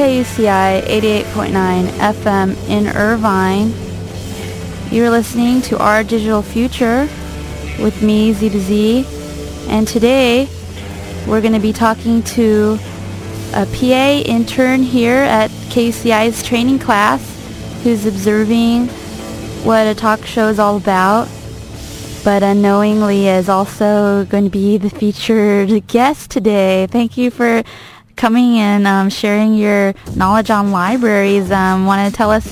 KUCI 88.9 FM in Irvine. You're listening to Our Digital Future with me, Z to Z. And today we're going to be talking to a PA intern here at KUCI's training class who's observing what a talk show is all about, but unknowingly is also going to be the featured guest today. Thank you for coming and um, sharing your knowledge on libraries. Um, Want to tell us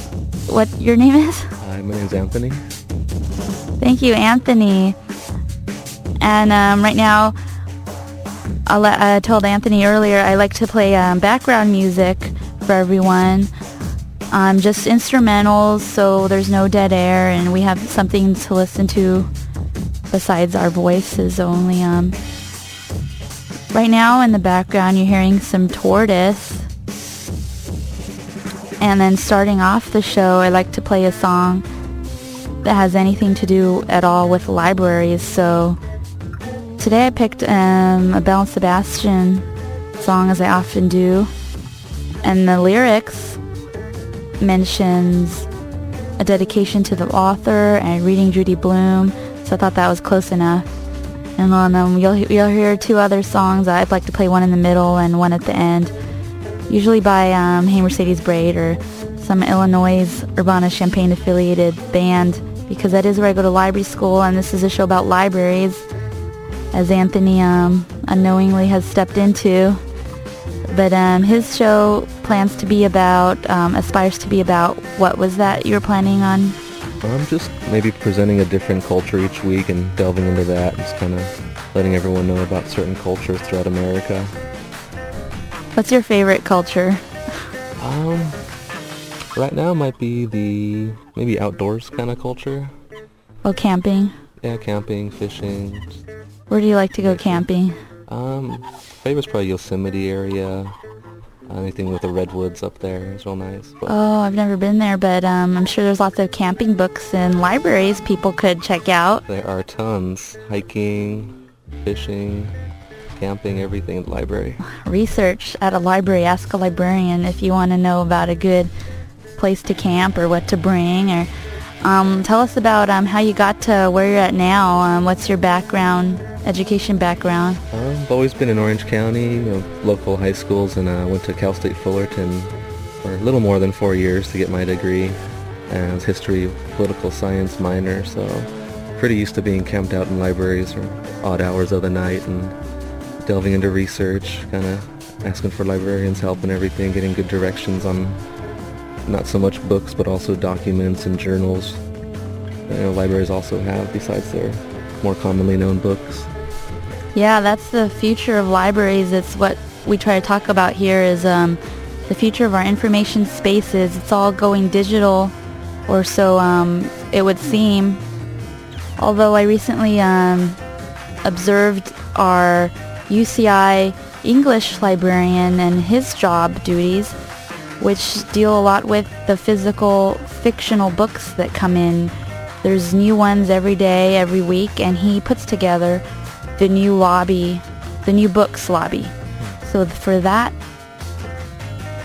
what your name is? Hi, my name's Anthony. Thank you, Anthony. And um, right now, I told Anthony earlier I like to play um, background music for everyone. Um, just instrumentals, so there's no dead air, and we have something to listen to besides our voices only. Um, right now in the background, you're hearing some Tortoise. And then starting off the show, I like to play a song that has anything to do at all with libraries. So today I picked um, a Belle Sebastian song, as I often do. And the lyrics mentions a dedication to the author and reading Judy Blume. so I thought that was close enough. And then um, you'll, you'll hear two other songs. I'd like to play one in the middle and one at the end, usually by um, Hey Mercedes Braid or some Illinois Urbana-Champaign affiliated band because that is where I go to library school and this is a show about libraries as Anthony um, unknowingly has stepped into. But um, his show plans to be about, um, aspires to be about, what was that you were planning on? I'm just maybe presenting a different culture each week and delving into that, and just kind of letting everyone know about certain cultures throughout America. What's your favorite culture? Um, right now might be the maybe outdoors kind of culture. Oh, camping. Yeah, camping, fishing. Where do you like to go camping? Um, favorite's probably Yosemite area. Anything with the redwoods up there is real nice. But. Oh, I've never been there, but um, I'm sure there's lots of camping books and libraries people could check out. There are tons. Hiking, fishing, camping, everything at the library. Research at a library. Ask a librarian if you want to know about a good place to camp or what to bring. Or um, tell us about um, how you got to where you're at now. Um, what's your background education background? Uh, I've always been in Orange County, you know, local high schools, and I uh, went to Cal State Fullerton for a little more than four years to get my degree. Was history, political science minor, so pretty used to being camped out in libraries or odd hours of the night and delving into research, kind of asking for librarians' help and everything, getting good directions on not so much books but also documents and journals. You know, libraries also have besides their more commonly known books. Yeah, that's the future of libraries. It's what we try to talk about here is um, the future of our information spaces. It's all going digital, or so um, it would seem. Although I recently um, observed our UCI English librarian and his job duties, which deal a lot with the physical fictional books that come in there's new ones every day, every week, and he puts together the new lobby, the new books lobby. Hmm. So for that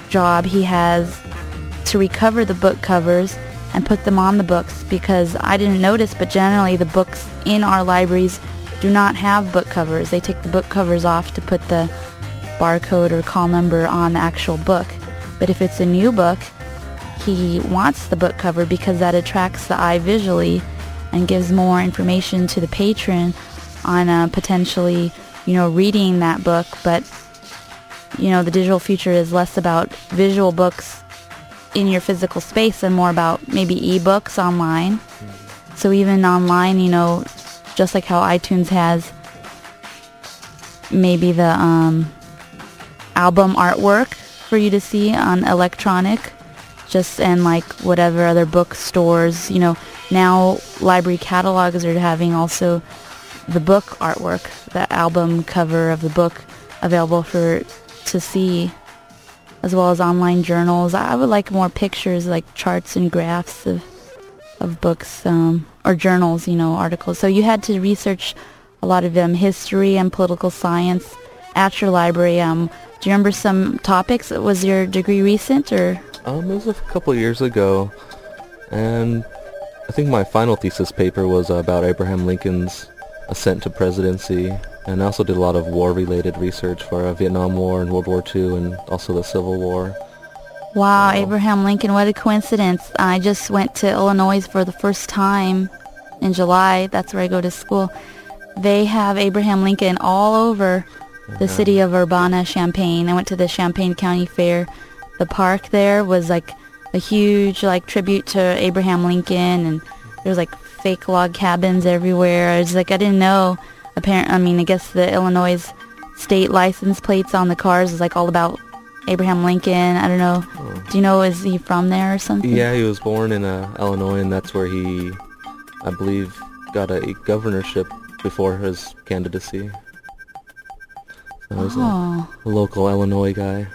job, he has to recover the book covers and put them on the books because I didn't notice, but generally the books in our libraries do not have book covers. They take the book covers off to put the barcode or call number on the actual book. But if it's a new book, he wants the book cover because that attracts the eye visually and gives more information to the patron on uh, potentially, you know, reading that book. But, you know, the digital future is less about visual books in your physical space and more about maybe ebooks online. So even online, you know, just like how iTunes has maybe the um, album artwork for you to see on electronic just in like whatever other bookstores. You know, now library catalogs are having also the book artwork, the album cover of the book available for to see, as well as online journals. I would like more pictures, like charts and graphs of of books um, or journals, you know, articles. So you had to research a lot of um, history and political science at your library. Um, Do you remember some topics? Was your degree recent or? Um, it was a couple of years ago, and I think my final thesis paper was about Abraham Lincoln's ascent to presidency, and I also did a lot of war-related research for uh, Vietnam War and World War II, and also the Civil War. Wow, Abraham Lincoln, what a coincidence. I just went to Illinois for the first time in July. That's where I go to school. They have Abraham Lincoln all over the city of Urbana, Champaign. I went to the Champaign County Fair. The park there was like a huge like tribute to Abraham Lincoln and there was like fake log cabins everywhere. I was like I didn't know apparent I mean I guess the Illinois state license plates on the cars is like all about Abraham Lincoln. I don't know. Oh. Do you know is he from there or something? Yeah, he was born in uh, Illinois, and that's where he, I believe, got a governorship before his candidacy. He was Oh, a local Illinois guy.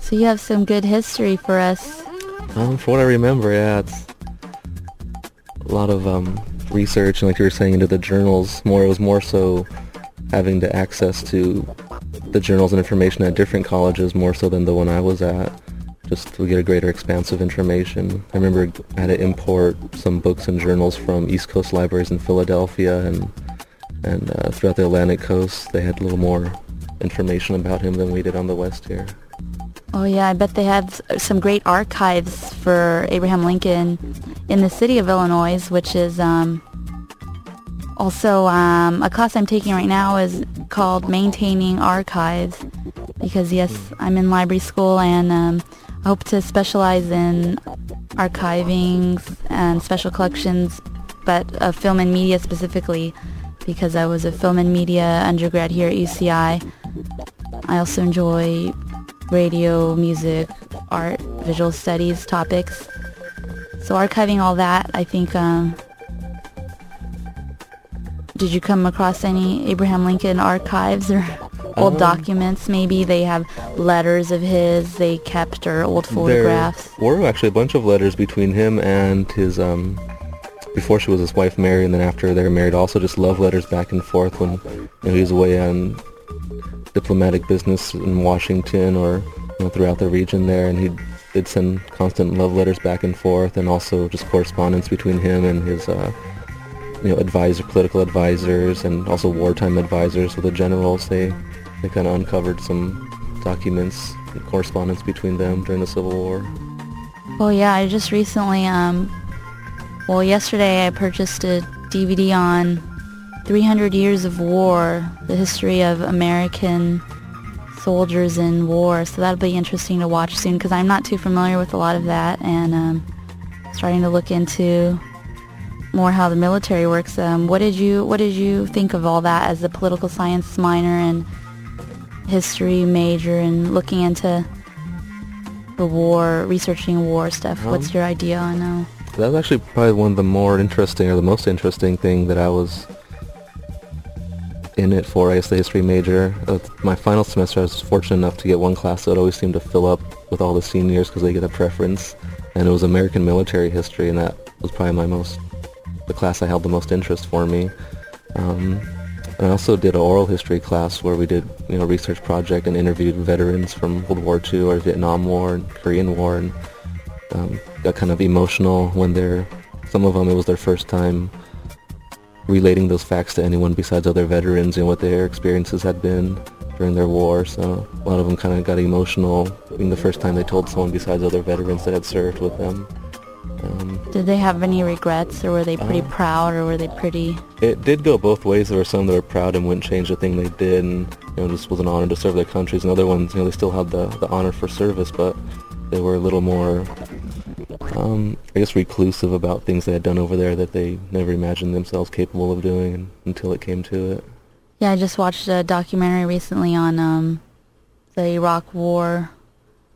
so you have some good history for us. Um, for what I remember, yeah, it's a lot of um, research, and like you were saying, into the journals. More, it was more so having to access to the journals and information at different colleges, more so than the one I was at, just to get a greater expanse of information. I remember I had to import some books and journals from East Coast libraries in Philadelphia and and uh, throughout the Atlantic coast. They had a little more information about him than we did on the west here. Oh yeah, I bet they have some great archives for Abraham Lincoln in the city of Illinois, which is um, also um, a class I'm taking right now is called Maintaining Archives because yes, I'm in library school and um, I hope to specialize in archiving and special collections, but of film and media specifically because I was a film and media undergrad here at UCI. I also enjoy radio, music, art, visual studies topics. So archiving all that, I think, um, did you come across any Abraham Lincoln archives or old Um, documents? Maybe they have letters of his they kept or old photographs. There were actually a bunch of letters between him and his, um, before she was his wife Mary, and then after they were married, also just love letters back and forth when you know, he was away on diplomatic business in Washington or you know, throughout the region there, and he did send constant love letters back and forth, and also just correspondence between him and his, uh, you know, advisor, political advisors, and also wartime advisors with the generals. They they kind of uncovered some documents and correspondence between them during the Civil War. Oh yeah, I just recently, um, well, yesterday I purchased a DVD on 300 Years of War, the history of American soldiers in war. So that'll be interesting to watch soon because I'm not too familiar with a lot of that and um, starting to look into more how the military works. Um, what did you What did you think of all that as a political science minor and history major and looking into the war, researching war stuff? What's Um, your idea on uh, That was actually probably one of the more interesting or the most interesting thing that I was in it for, guess, the history major. Uh, my final semester, I was fortunate enough to get one class that always seemed to fill up with all the seniors because they get a preference, and it was American military history, and that was probably my most, the class I held the most interest for me. Um, and I also did an oral history class where we did, you know, research project and interviewed veterans from World War II or Vietnam War and Korean War, and um, got kind of emotional when they're, some of them it was their first time relating those facts to anyone besides other veterans and what their experiences had been during their war. So a lot of them kind of got emotional being the first time they told someone besides other veterans that had served with them. Um, Did they have any regrets, or were they pretty Uh, proud, or were they pretty? it did go both ways. There were some that were proud and wouldn't change a thing they did, and you know, just was an honor to serve their countries. And other ones, you know, they still had the, the honor for service, but they were a little more, um, I guess, reclusive about things they had done over there that they never imagined themselves capable of doing until it came to it. Yeah, I just watched a documentary recently on um, the Iraq War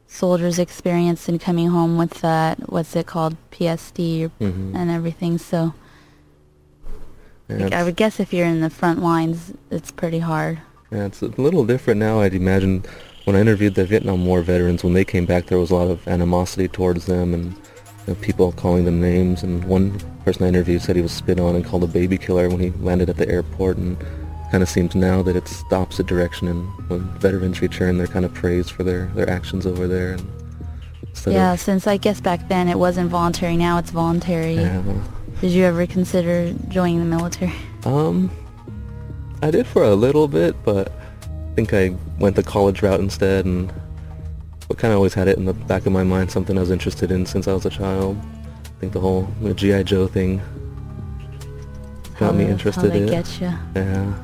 soldiers' experience in coming home with that. What's it called? PTSD Mhm. and everything. So Yeah, like, I would guess if you're in the front lines, it's pretty hard. Yeah, it's a little different now. I'd imagine when I interviewed the Vietnam War veterans, when they came back, there was a lot of animosity towards them and you know, people calling them names. And one person I interviewed said he was spit on and called a baby killer when he landed at the airport. And kind of seems now that it's the opposite direction and when veterans return they're kind of praised for their, their actions over there and yeah of, since i guess back then it wasn't voluntary now it's voluntary yeah. did you ever consider joining the military um i did for a little bit but i think i went the college route instead and but kind of always had it in the back of my mind something i was interested in since i was a child i think the whole know, gi joe thing got how me interested how they in get you yeah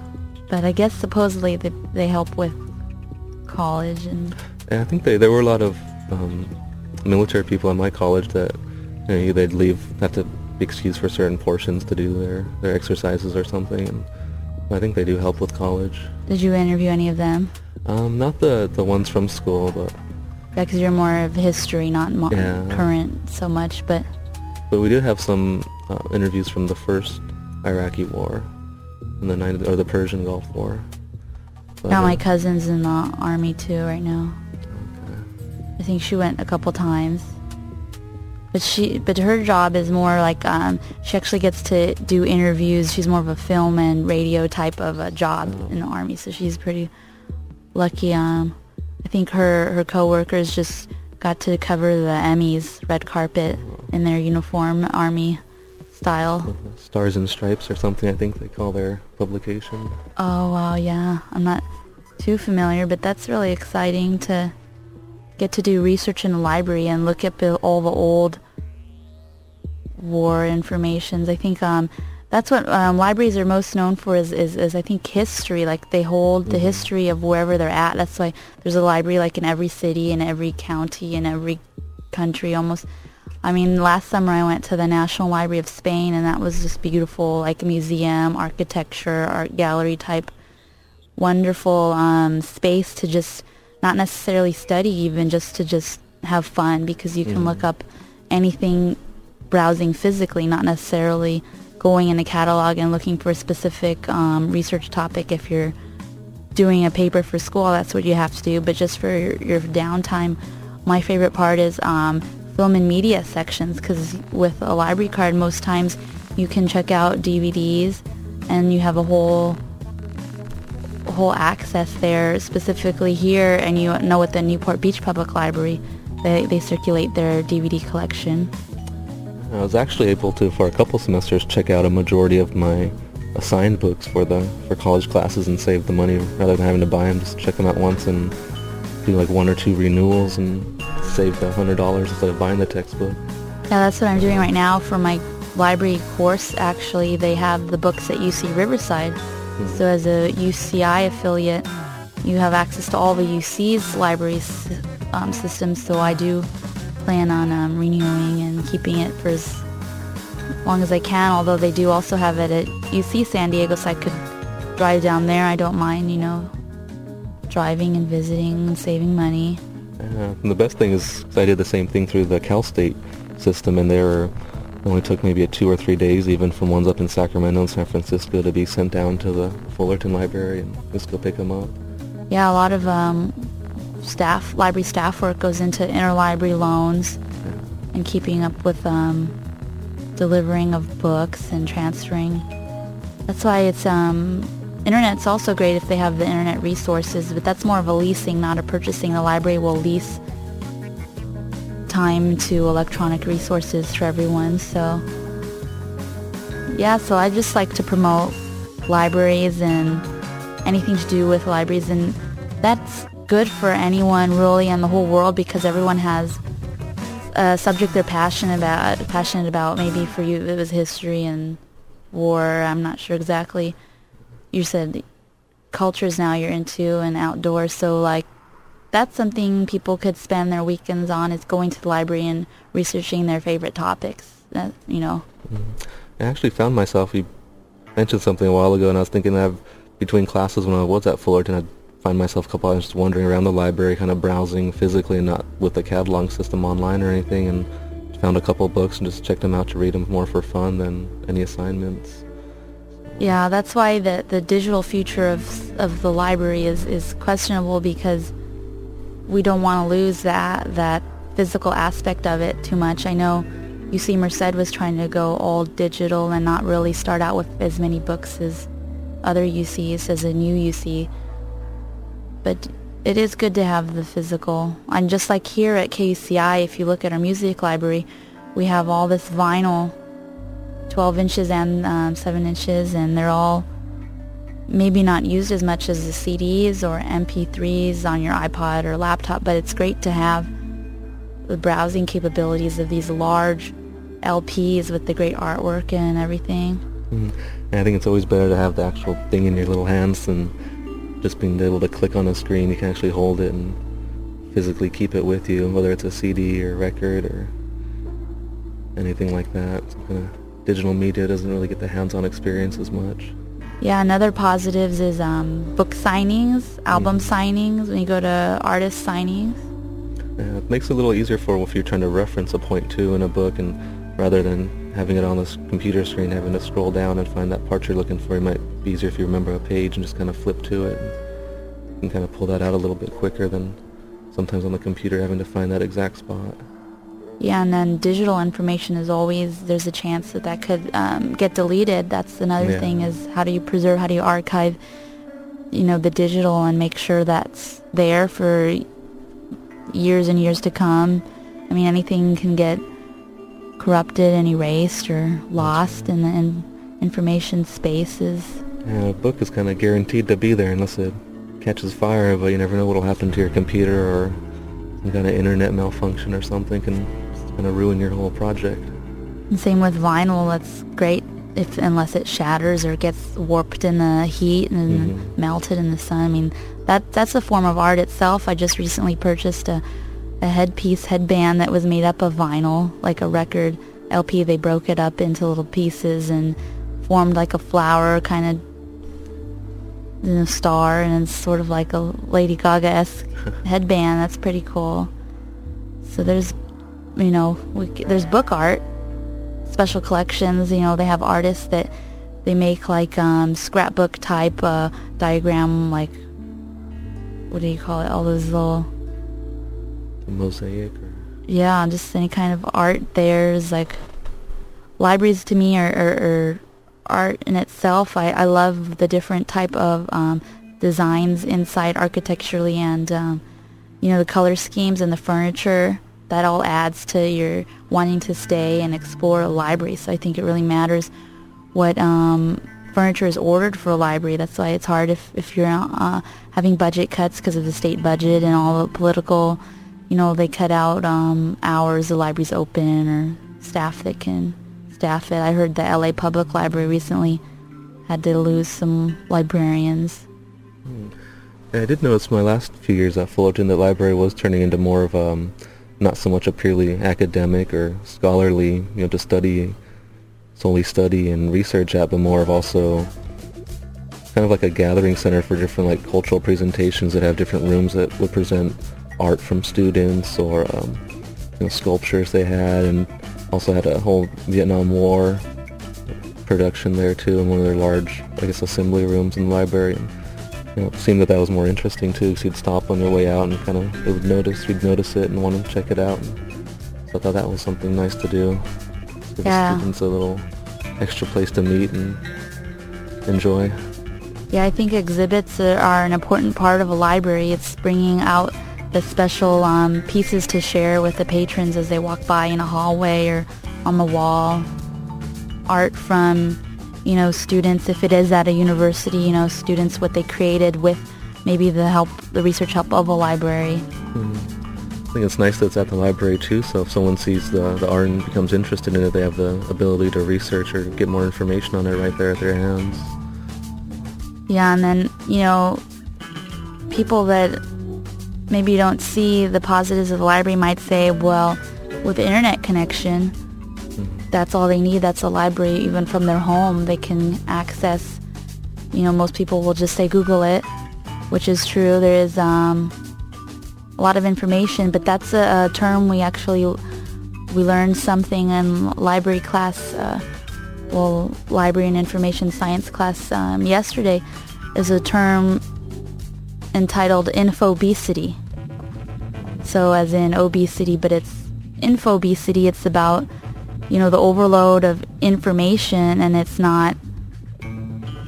but I guess supposedly they, they help with college and... Yeah, I think they, there were a lot of um, military people in my college that you know, they'd leave, have to be excused for certain portions to do their, their exercises or something. And I think they do help with college. Did you interview any of them? Um, not the, the ones from school, but... Yeah, because you're more of history, not mo- yeah. current so much, but... But we did have some uh, interviews from the first Iraqi war in the night or the Persian Gulf War. But, Got my uh, cousin's in the army too right now. Okay. I think she went a couple times. But she, but her job is more like um, she actually gets to do interviews. She's more of a film and radio type of a job oh. in the army, so she's pretty lucky. Um, I think her her coworkers just got to cover the Emmys red carpet in their uniform, army style. Stars and Stripes or something, I think they call their publication. Oh, wow, yeah. I'm not too familiar, but that's really exciting to get to do research in the library and look at all the old war informations. I think um, that's what um, libraries are most known for is, is, is, I think history. Like they hold mm-hmm. the history of wherever they're at. That's why there's a library like in every city, in every county, in every country almost. I mean, last summer I went to the National Library of Spain, and that was just beautiful, like a museum, architecture, art gallery type, wonderful um, space to just not necessarily study, even just to just have fun, because you can mm. look up anything browsing physically, not necessarily going in the catalog and looking for a specific um, research topic. If you're doing a paper for school, that's what you have to do. But just for your, your downtime, my favorite part is um, film and media sections because with a library card most times you can check out DVDs and you have a whole whole access there specifically here and you know at the Newport Beach Public Library they, they circulate their DVD collection. I was actually able to for a couple semesters check out a majority of my assigned books for the for college classes and save the money rather than having to buy them just check them out once and do like one or two renewals and save the hundred dollars instead of buying the textbook. Yeah, that's what I'm doing right now for my library course. Actually, they have the books at UC Riverside. Mm-hmm. So as a UCI affiliate, you have access to all the UC's library um, systems. So I do plan on um, renewing and keeping it for as long as I can. Although they do also have it at UC San Diego, so I could drive down there. I don't mind, you know, driving and visiting and saving money. And the best thing is I did the same thing through the Cal State system, and they were only took maybe a two or three days, even from ones up in Sacramento and San Francisco, to be sent down to the Fullerton Library and just go pick them up. Yeah, a lot of um, staff, library staff work goes into interlibrary loans and keeping up with um, delivering of books and transferring. That's why it's um, Internet's also great if they have the internet resources, but that's more of a leasing, not a purchasing. The library will lease time to electronic resources for everyone. So yeah, so I just like to promote libraries and anything to do with libraries and that's good for anyone really in the whole world because everyone has a subject they're passionate about passionate about maybe for you it was history and war i'm not sure exactly you said cultures now you're into and outdoors. So like that's something people could spend their weekends on is going to the library and researching their favorite topics. That, you know. Mm-hmm. I actually found myself. You mentioned something a while ago, and I was thinking that between classes when I was at Fullerton, I'd find myself a couple hours just wandering around the library, kind of browsing physically, and not with the catalog system online or anything, and found a couple books and just checked them out to read them more for fun than any assignments. Yeah, that's why the, the digital future of, of the library is, is questionable because we don't want to lose that, that physical aspect of it too much. I know UC Merced was trying to go all digital and not really start out with as many books as other UCs as a new UC. But it is good to have the physical. And just like here at KUCI, if you look at our music library, we have all this vinyl, 12 inches and um, 7 inches, and they're all maybe not used as much as the CDs or MP3s on your iPod or laptop, but it's great to have the browsing capabilities of these large LPs with the great artwork and everything. Mm-hmm. And I think it's always better to have the actual thing in your little hands than just being able to click on a screen. You can actually hold it and physically keep it with you, whether it's a CD or record or anything like that. Kind of digital media doesn't really get the hands-on experience as much. Yeah, another positives is um, book signings, album mm-hmm. signings, when you go to artist signings. Yeah, it makes it a little easier for if you're trying to reference a point two in a book and rather than having it on this computer screen, having to scroll down and find that part you're looking for, it might be easier if you remember a page and just kind of flip to it and, kind of pull that out a little bit quicker than sometimes on the computer having to find that exact spot. Yeah, and then digital information is always, there's a chance that that could um, get deleted. That's another yeah. thing is how do you preserve, how do you archive, you know, the digital and make sure that's there for years and years to come. I mean, anything can get corrupted and erased or lost in the in information spaces. Yeah, a book is kind of guaranteed to be there unless it catches fire, but you never know what will happen to your computer or some kind of internet malfunction or something can kind of ruin your whole project. And same with vinyl. That's great if unless it shatters or gets warped in the heat and mm-hmm. melted in the sun. I mean, that that's a form of art itself. I just recently purchased a a headpiece headband that was made up of vinyl, like a record LP. They broke it up into little pieces and formed like a flower, kind of in a star, and it's sort of like a Lady Gaga-esque headband. That's pretty cool. So there's, you know, we, there's book art, special collections. You know, they have artists that they make like um, scrapbook type uh, diagram, like what do you call it? All those little mosaic or? Yeah just any kind of art there's like libraries to me are, are, are art in itself. I, I love the different type of um, designs inside architecturally and um, you know the color schemes and the furniture that all adds to your wanting to stay and explore a library. So I think it really matters what um, furniture is ordered for a library. That's why it's hard if, if you're uh, having budget cuts because of the state budget and all the political you know, they cut out um, hours the library's open or staff that can staff it. I heard the LA Public Library recently had to lose some librarians. Hmm. I did notice my last few years at Fullerton that library was turning into more of um, not so much a purely academic or scholarly, you know, to study, solely study and research at, but more of also kind of like a gathering center for different like cultural presentations that have different rooms that would present art from students or um, you know, sculptures they had, and also had a whole Vietnam War production there too in one of their large, I guess, assembly rooms in the library. And, you know, it seemed that that was more interesting too, because you'd stop on your way out and kind of they would notice, we'd notice it and want to check it out. And so I thought that was something nice to do. Give yeah. students a little extra place to meet and enjoy. Yeah, I think exhibits are an important part of a library. It's bringing out the special um, pieces to share with the patrons as they walk by in a hallway or on the wall. Art from, you know, students, if it is at a university, you know, students, what they created with maybe the help, the research help of a library. Mm. I think it's nice that it's at the library too, so if someone sees the, the art and becomes interested in it, they have the ability to research or get more information on it right there at their hands. Yeah, and then, you know, people that maybe you don't see the positives of the library might say, well, with the internet connection, that's all they need. That's a library. Even from their home, they can access. You know, most people will just say Google it, which is true. There is um, a lot of information, but that's a, a, term we actually we learned something in library class. Uh, well, library and information science class um, yesterday is a term entitled infobesity. So as in obesity, but it's infobesity. It's about, you know, the overload of information and it's not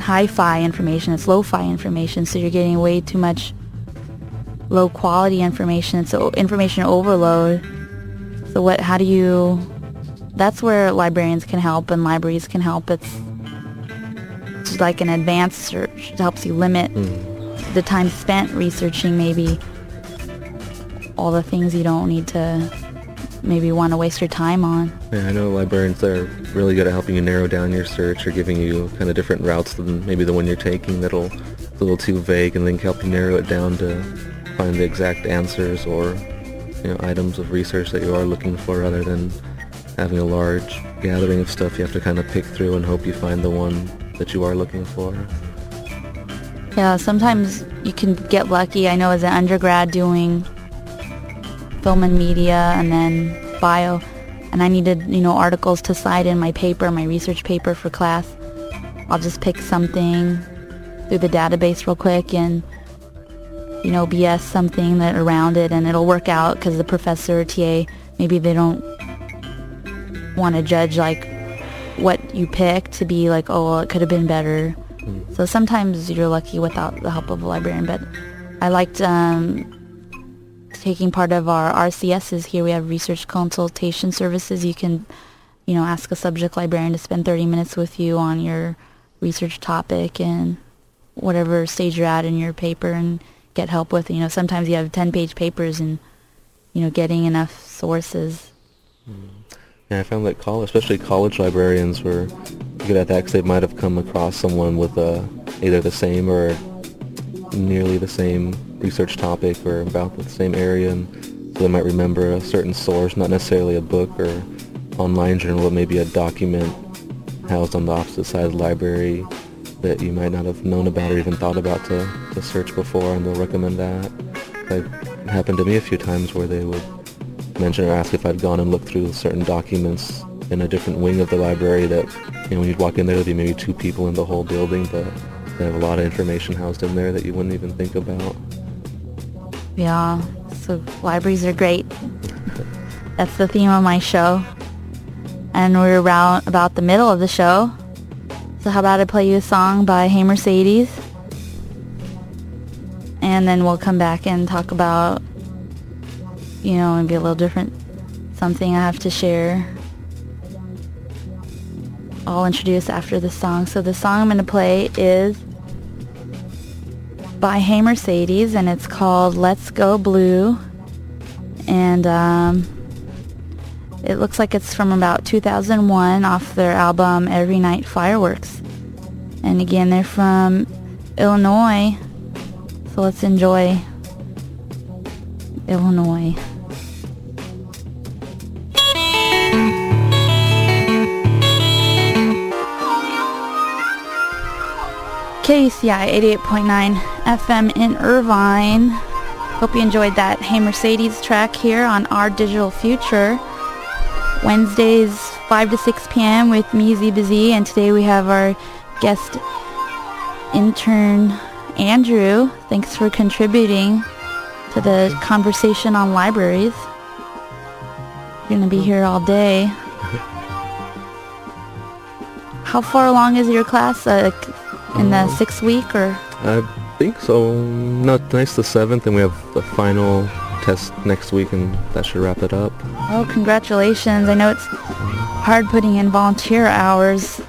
hi-fi information. It's lo-fi information, so you're getting way too much low quality information. so information overload. So what? How do you? That's where librarians can help and libraries can help. It's, like an advanced search. It helps you limit mm. The time spent researching maybe all the things you don't need to maybe want to waste your time on. Yeah, I know librarians are really good at helping you narrow down your search or giving you kind of different routes than maybe the one you're taking that'll a little too vague and then help you narrow it down to find the exact answers or you know items of research that you are looking for rather than having a large gathering of stuff you have to kind of pick through and hope you find the one that you are looking for. Yeah, sometimes you can get lucky. I know as an undergrad doing film and media and then bio and I needed, you know, articles to cite in my paper, my research paper for class. I'll just pick something through the database real quick and you know, BS something that around it and it'll work out because the professor or TA, maybe they don't want to judge like what you pick to be like, oh, well, it could have been better. So sometimes you're lucky without the help of a librarian, but I liked um, taking part of our RCSs here. We have research consultation services. You can, you know, ask a subject librarian to spend 30 minutes with you on your research topic and whatever stage you're at in your paper and get help with. You know, sometimes you have 10-page papers and, you know, getting enough sources. Mm. Yeah, I found that college, especially college librarians were good at that because they might have come across someone with a, uh, either the same or nearly the same research topic or about the same area, and so they might remember a certain source, not necessarily a book or online journal, but maybe a document housed on the opposite side of the library that you might not have known about or even thought about to, to search before, and they'll recommend that. That happened to me a few times where they would mention or ask if I'd gone and looked through certain documents in a different wing of the library that, you know, when you'd walk in there, there'd be maybe two people in the whole building, but they have a lot of information housed in there that you wouldn't even think about. Yeah, so libraries are great. That's the theme of my show. And we're around about the middle of the show. So how about I play you a song by Hey Mercedes? And then we'll come back and talk about, you know, maybe a little different, something I have to share. I'll introduce after the song. So the song I'm going to play is by Hey Mercedes, and it's called Let's Go Blue. And um, it looks like it's from about 2001 off their album Every Night Fireworks. And again, they're from Illinois. So let's enjoy Illinois. KUCI 88.9 FM in Irvine. Hope you enjoyed that Hey Mercedes track here on Our Digital Future. Wednesdays 5 to 6 p.m. with me, Z and today we have our guest intern, Andrew. Thanks for contributing to the conversation on libraries. You're going to be here all day. How far along is your class? Uh, in the sixth week or? I think so. No, tonight's the seventh, and we have the final test next week, and that should wrap it up. Oh, congratulations! I know it's hard putting in volunteer hours.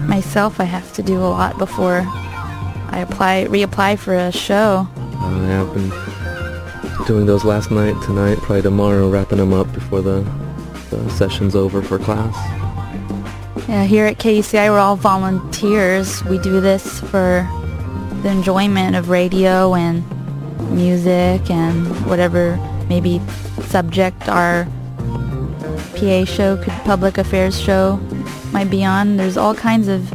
Myself, I have to do a lot before I apply, reapply for a show. Uh, yeah, I've been doing those last night, tonight, probably tomorrow, wrapping them up before the, the session's over for class. Yeah, here at KUCI, we're all volunteers. We do this for the enjoyment of radio and music and whatever maybe subject our PA show, could public affairs show might be on. There's all kinds of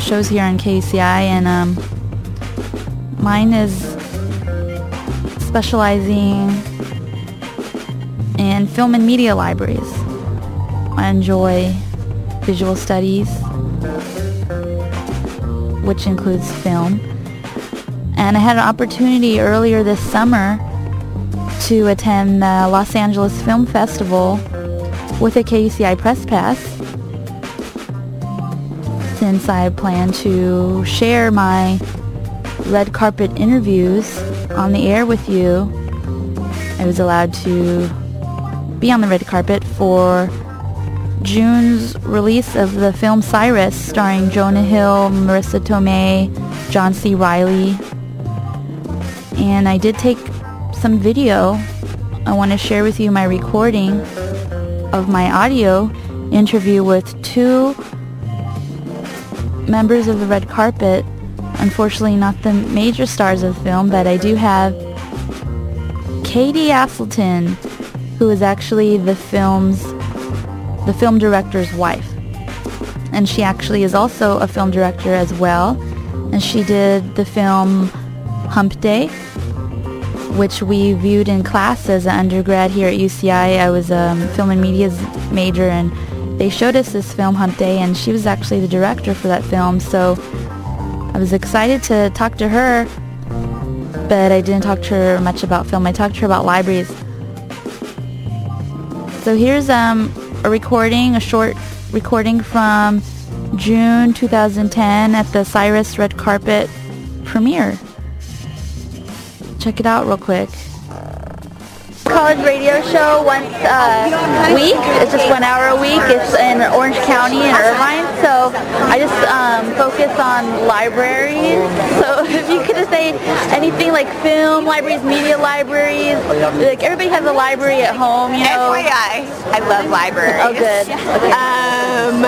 shows here on KUCI, and um, mine is specializing in film and media libraries. I enjoy visual studies, which includes film. And I had an opportunity earlier this summer to attend the Los Angeles Film Festival with a KUCI Press Pass. since I plan to share my red carpet interviews on the air with you, I was allowed to be on the red carpet for June's release of the film Cyrus, starring Jonah Hill, Marisa Tomei, John C. Reilly. And I did take some video. I want to share with you my recording of my audio interview with two members of the red carpet. Unfortunately, not the major stars of the film, but I do have Katie Aselton, who is actually the film's the film director's wife. And she actually is also a film director as well. And she did the film Hump Day, which we viewed in class as an undergrad here at UCI. I was a film and media major and they showed us this film Hump Day and she was actually the director for that film. So I was excited to talk to her, but I didn't talk to her much about film. I talked to her about libraries. So here's um, a recording, a short recording from June 2010 at the Cyrus Red Carpet premiere. Check it out real quick college radio show once a week. It's just one hour a week. It's in Orange County in Irvine. So I just um, focus on libraries. So if you could just say anything like film libraries, media libraries, like everybody has a library at home, you know. FYI, I love libraries. Oh, good. Okay. Um,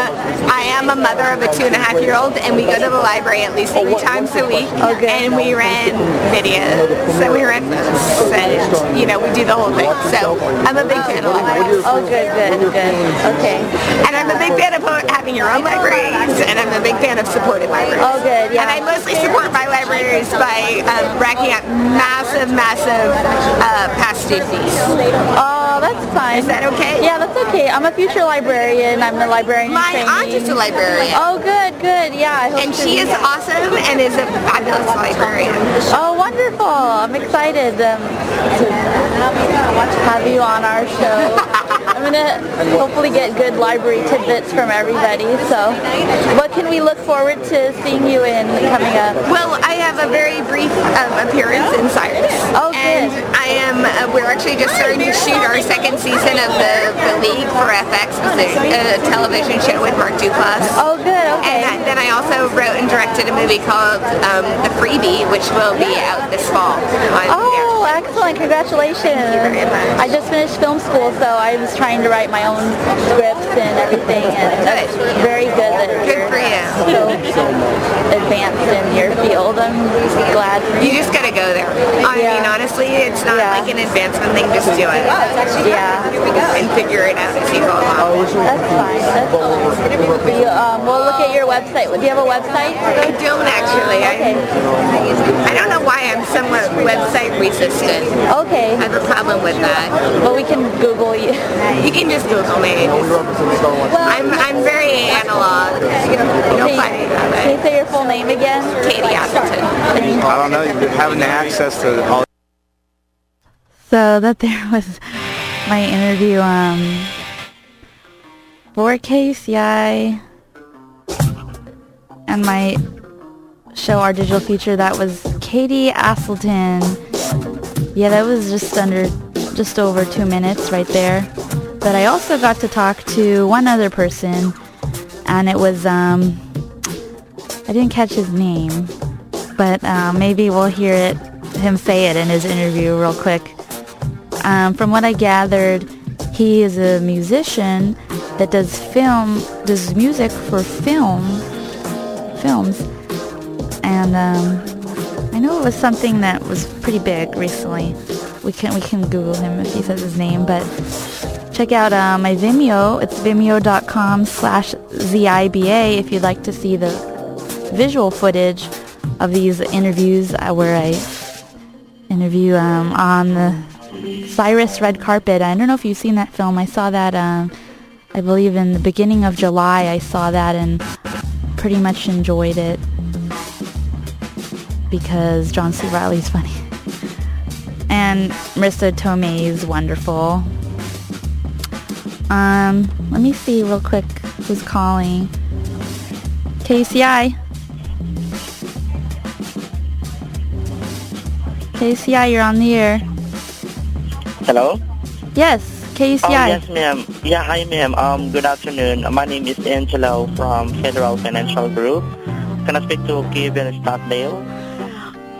I am a mother of a two and a half year old, and we go to the library at least three times a week. Oh. And we rent videos, so we rent books, and you know we do the whole thing. So I'm a big fan of libraries. Oh, good, good, good. Okay. And I'm a big fan of having your own libraries, and I'm a big fan of supporting libraries. Oh, good, yeah. And I mostly support my libraries by um, racking up massive, massive uh, past due fees. Oh, that's fine. Is that okay? Yeah, that's okay. I'm a future librarian. I'm a librarian. My aunt is a librarian. Oh, good, good. Yeah, I hope And she is awesome and is a fabulous librarian. Oh, wonderful! I'm excited um, to have you on our show. I'm gonna hopefully get good library tidbits from everybody. So, what can we look forward to seeing you in coming up? Well, I have a very brief um, appearance in Cyrus. Oh, good. And I am, uh, we're actually just starting to shoot our second season of the, the League for FX, which is a, television show with Mark Duplass. Oh, good. And Okay. I, then I also wrote and directed a movie called um, The Freebie, which will be out this fall. on Oh, Oh, excellent! Congratulations. Thank you very much. I just finished film school, so I was trying to write my own scripts and everything, and that's Good. very good that Good for you. so advanced in your field. I'm glad for You you. just gotta go there. I Yeah. mean, honestly, it's not Yeah. like an advancement thing. Just do it. Yeah. And figure it out as you go along. That's fine. That's fine. You, um, we'll look at your website. Do you have a website? I don't actually. Okay. I, I don't know why I'm somewhat website resistant. Okay. I have a problem with that. But we can Google you. You can just Google me. I'm, I'm very analog. You'll Can find me that you, can you say your full name again? Katie Aselton. I don't know, You having the access to all So that there was my interview um for KUCI and my show our digital future that was Katie Aselton. Yeah, that was just under just over two minutes right there. But I also got to talk to one other person and it was um I didn't catch his name, but uh, maybe we'll hear it him say it in his interview real quick. Um, from what I gathered, he is a musician that does film, does music for film, films, and um, I know it was something that was pretty big recently. We can we can Google him if he says his name, but check out uh, my Vimeo. It's vimeo.com slash ziba if you'd like to see the visual footage of these interviews uh, where I interview um, on the Cyrus red carpet. I don't know if you've seen that film. I saw that, um, I believe, in the beginning of July. I saw that and pretty much enjoyed it because John C. Reilly's funny. and Marisa Tomei is wonderful. Um, let me see real quick who's calling. KUCI. KUCI, you're on the air. Hello? Yes, KUCI. Oh, yes, ma'am. Yeah, hi, ma'am. Um, good afternoon. My name is Angelo from Federal Financial Group. Can I speak to Kevin Stockdale?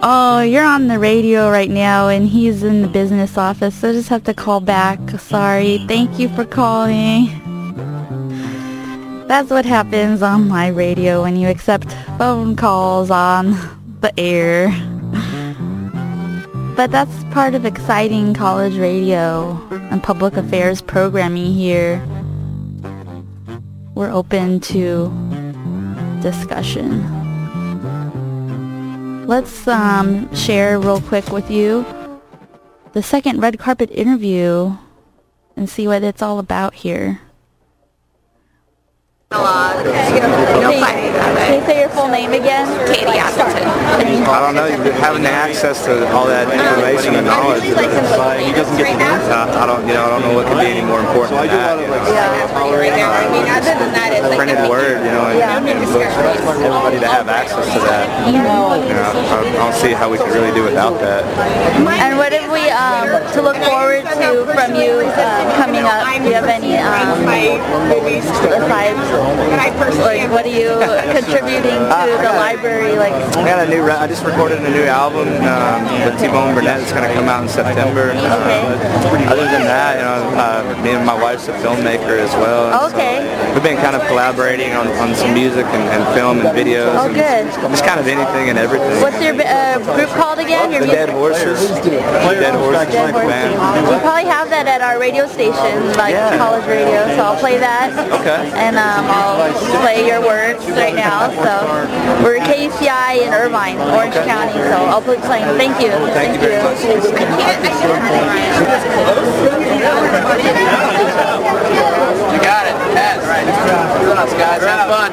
Oh, you're on the radio right now, and he's in the business office, so I just have to call back. Sorry. Thank you for calling. That's what happens on my radio when you accept phone calls on the air. But that's part of exciting college radio and public affairs programming here. We're open to discussion. Let's um, share real quick with you the second red carpet interview and see what it's all about here. Analog. You'll find me that Can you say your full name again? Katie Aselton. I don't know. You're having access to all that information and knowledge. He doesn't get the Uh, I don't, you know, I don't know what could be any more important than that. You know? Right there. I mean, other than that, it's Printed word, you know, and, and books. Everybody to have access to that. You know, I, I don't see how we could really do without that. And what have we um, to look forward to from you um, coming up? Do you have any um, aside? Like, what are you contributing to the library? Like, I got a new. Re- I just recorded a new album um, with T-Bone Burnett. It's going to come out in September. Um, other than that, you know, uh, me and my wife's a filmmaker as well. and so Okay. we've been kind of collaborating on, on some music and, and film and videos. Oh, and good. Just kind of anything and everything. what's your uh, group called again? Your the music- Dead Horses. The Dead Horses Dead Horses. We probably have that at our radio station, like Yeah. college radio. So I'll play that. Okay. And um, I'll play your words right now. So we're KUCI in Irvine, Orange County. So I'll be playing. Thank you. Thank you very. You got it. Yes. Right. Us guys, have fun.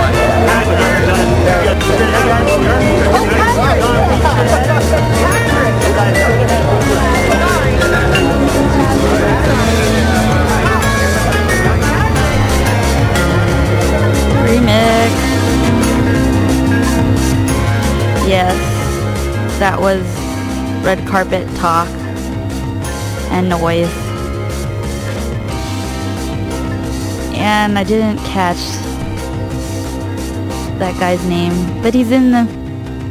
carpet talk and noise. And I didn't catch that guy's name, but he's in the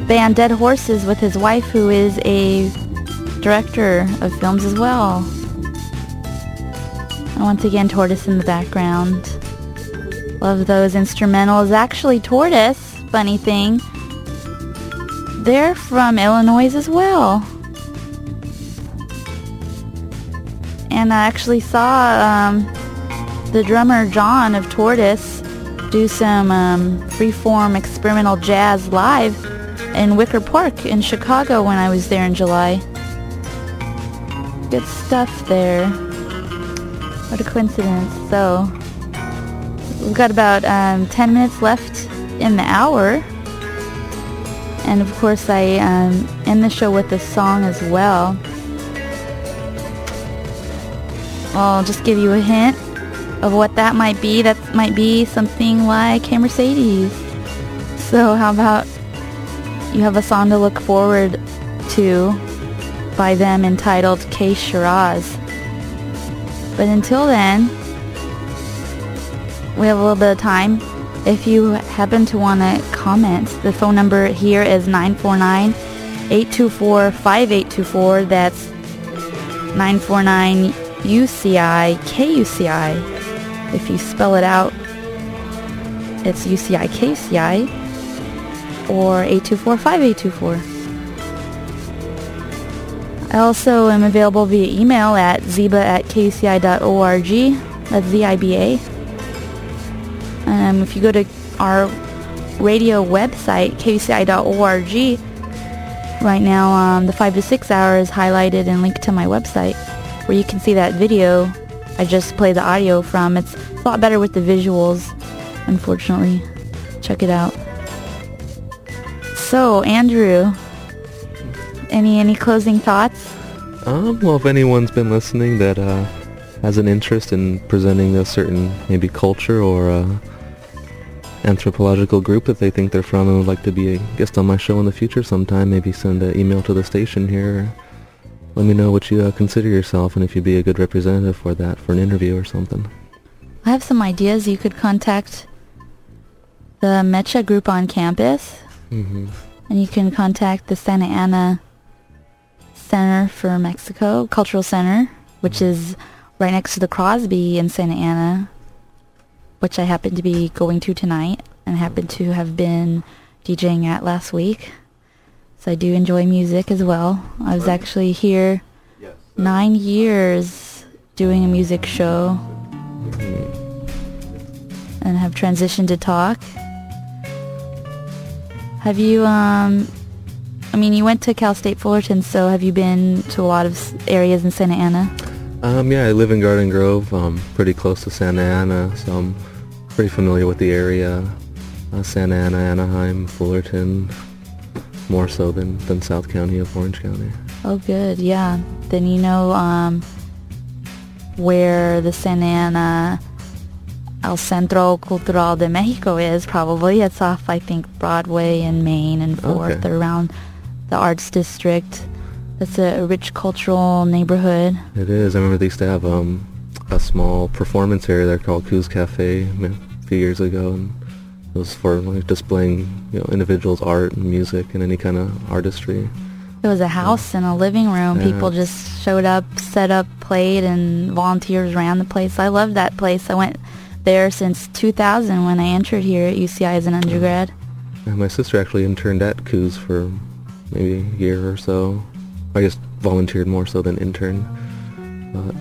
band Dead Horses with his wife who is a director of films as well. And once again, Tortoise in the background. Love those instrumentals. Actually, Tortoise, funny thing, they're from Illinois as well. And I actually saw um, the drummer John of Tortoise do some um, freeform experimental jazz live in Wicker Park in Chicago when I was there in July. Good stuff there. What a coincidence. So, We've got about um, 10 minutes left in the hour. And of course I um, end the show with a song as well. I'll just give you a hint of what that might be. That might be something like Hey Mercedes. So how about you have a song to look forward to by them entitled Que Shiraz. But until then, we have a little bit of time. If you happen to want to comment, the phone number here is 949-824-5824. That's 949-UCI-KUCI. If you spell it out, it's UCI-KUCI or 824-5824. I also am available via email at ziba at kuci.org. That's Z-I-B-A. Um, if you go to our radio website, kuci.org, right now um, the 5 to 6 hour is highlighted and linked to my website where you can see that video I just played the audio from. It's a lot better with the visuals, unfortunately. Check it out. So, Andrew, any any closing thoughts? Um, well, if anyone's been listening that uh, has an interest in presenting a certain maybe culture or uh, anthropological group that they think they're from and would like to be a guest on my show in the future sometime, maybe send an email to the station here. Let me know what you uh, consider yourself and if you'd be a good representative for that for an interview or something. I have some ideas. You could contact the MEChA group on campus. Mm-hmm. And you can contact the Santa Ana Center for Mexico, Cultural Center, which mm-hmm. is right next to the Crosby in Santa Ana, which I happen to be going to tonight and happen to have been DJing at last week. So I do enjoy music as well. I was actually here nine years doing a music show mm-hmm. and have transitioned to talk. Have you, um, I mean, you went to Cal State Fullerton, so have you been to a lot of areas in Santa Ana? Um, yeah, I live in Garden Grove, um, pretty close to Santa Ana, so I'm pretty familiar with the area. Uh, Santa Ana, Anaheim, Fullerton, more so than, than South County of Orange County. Oh, good, yeah. Then you know um, where the Santa Ana El Centro Cultural de Mexico is probably. It's off, I think, Broadway and Main and 4th okay. around the Arts District. It's a, a, rich cultural neighborhood. It is. I remember they used to have um, a small performance area there called Koo's Cafe a few years ago, and it was for like displaying you know individuals' art and music and any kind of artistry. It was a house and a living room. Yeah. People just showed up, set up, played, and volunteers ran the place. I loved that place. I went there since 2000 when I entered here at UCI as an undergrad. Yeah, my sister actually interned at Koo's for maybe a year or so. I guess volunteered more so than intern. But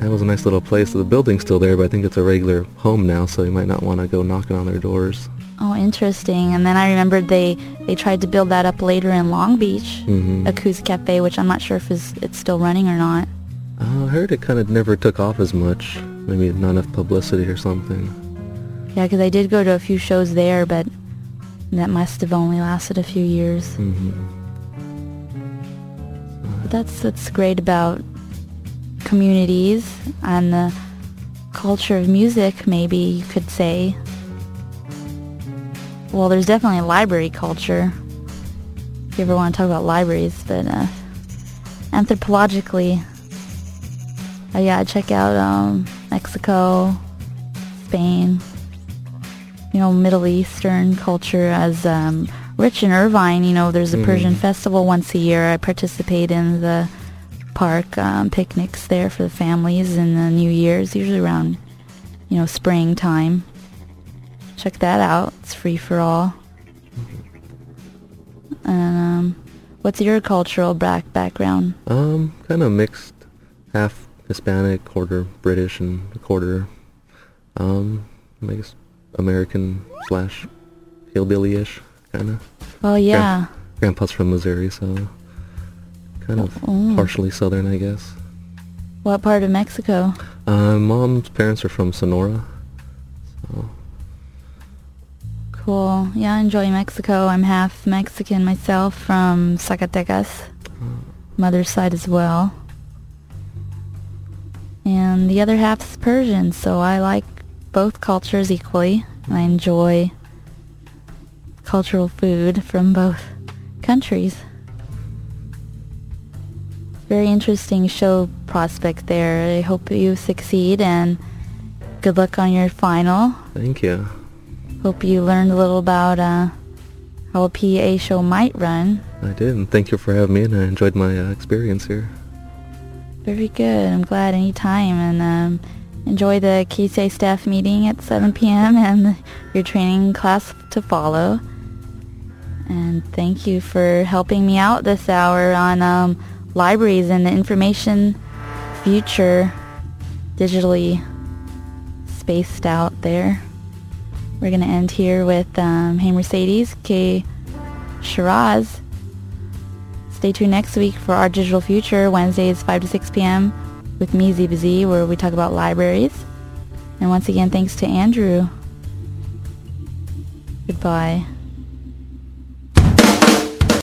that was a nice little place. The building's still there, but I think it's a regular home now, so you might not want to go knocking on their doors. Oh, interesting. And then I remembered they, they tried to build that up later in Long Beach, mm-hmm. a Koo's Cafe, which I'm not sure if it's, it's still running or not. Uh, I heard it kind of never took off as much. Maybe not enough publicity or something. Yeah, because I did go to a few shows there, but that must have only lasted a few years. Mm-hmm. But that's what's great about communities and the culture of music, maybe you could say. Well, there's definitely a library culture. If you ever want to talk about libraries, but uh, anthropologically, uh, yeah, check out um, Mexico, Spain, you know, Middle Eastern culture as um, rich in Irvine. You know, there's a mm. Persian festival once a year. I participate in the park um, picnics there for the families in the New Year's, usually around, you know, springtime. Check that out. It's free for all. And um, what's your cultural back background? Um, kind of mixed, half Hispanic, quarter British, and a quarter, um, I guess American slash hillbilly-ish kind of. Oh yeah. Grand- grandpa's from Missouri, so kind of oh. partially southern, I guess. What part of Mexico? Uh, mom's parents are from Sonora. So. Cool. Yeah, I enjoy Mexico. I'm half Mexican myself from Zacatecas. Uh. Mother's side as well and the other half is Persian, so I like both cultures equally. I enjoy cultural food from both countries. Very interesting show prospect there. I hope you succeed and good luck on your final. Thank you. Hope you learned a little about uh, how a PA show might run. I did, and thank you for having me, and I enjoyed my uh, experience here. Very good. I'm glad anytime. And um, enjoy the KUCI staff meeting at 7 p.m. and your training class to follow. And thank you for helping me out this hour on um, libraries and the information future digitally spaced out there. We're going to end here with um, Hey Mercedes, Que Shiraz. Stay tuned next week for our digital future, Wednesdays 5 to 6 p.m. with me, Ziba Z, where we talk about libraries. And once again, thanks to Andrew. Goodbye.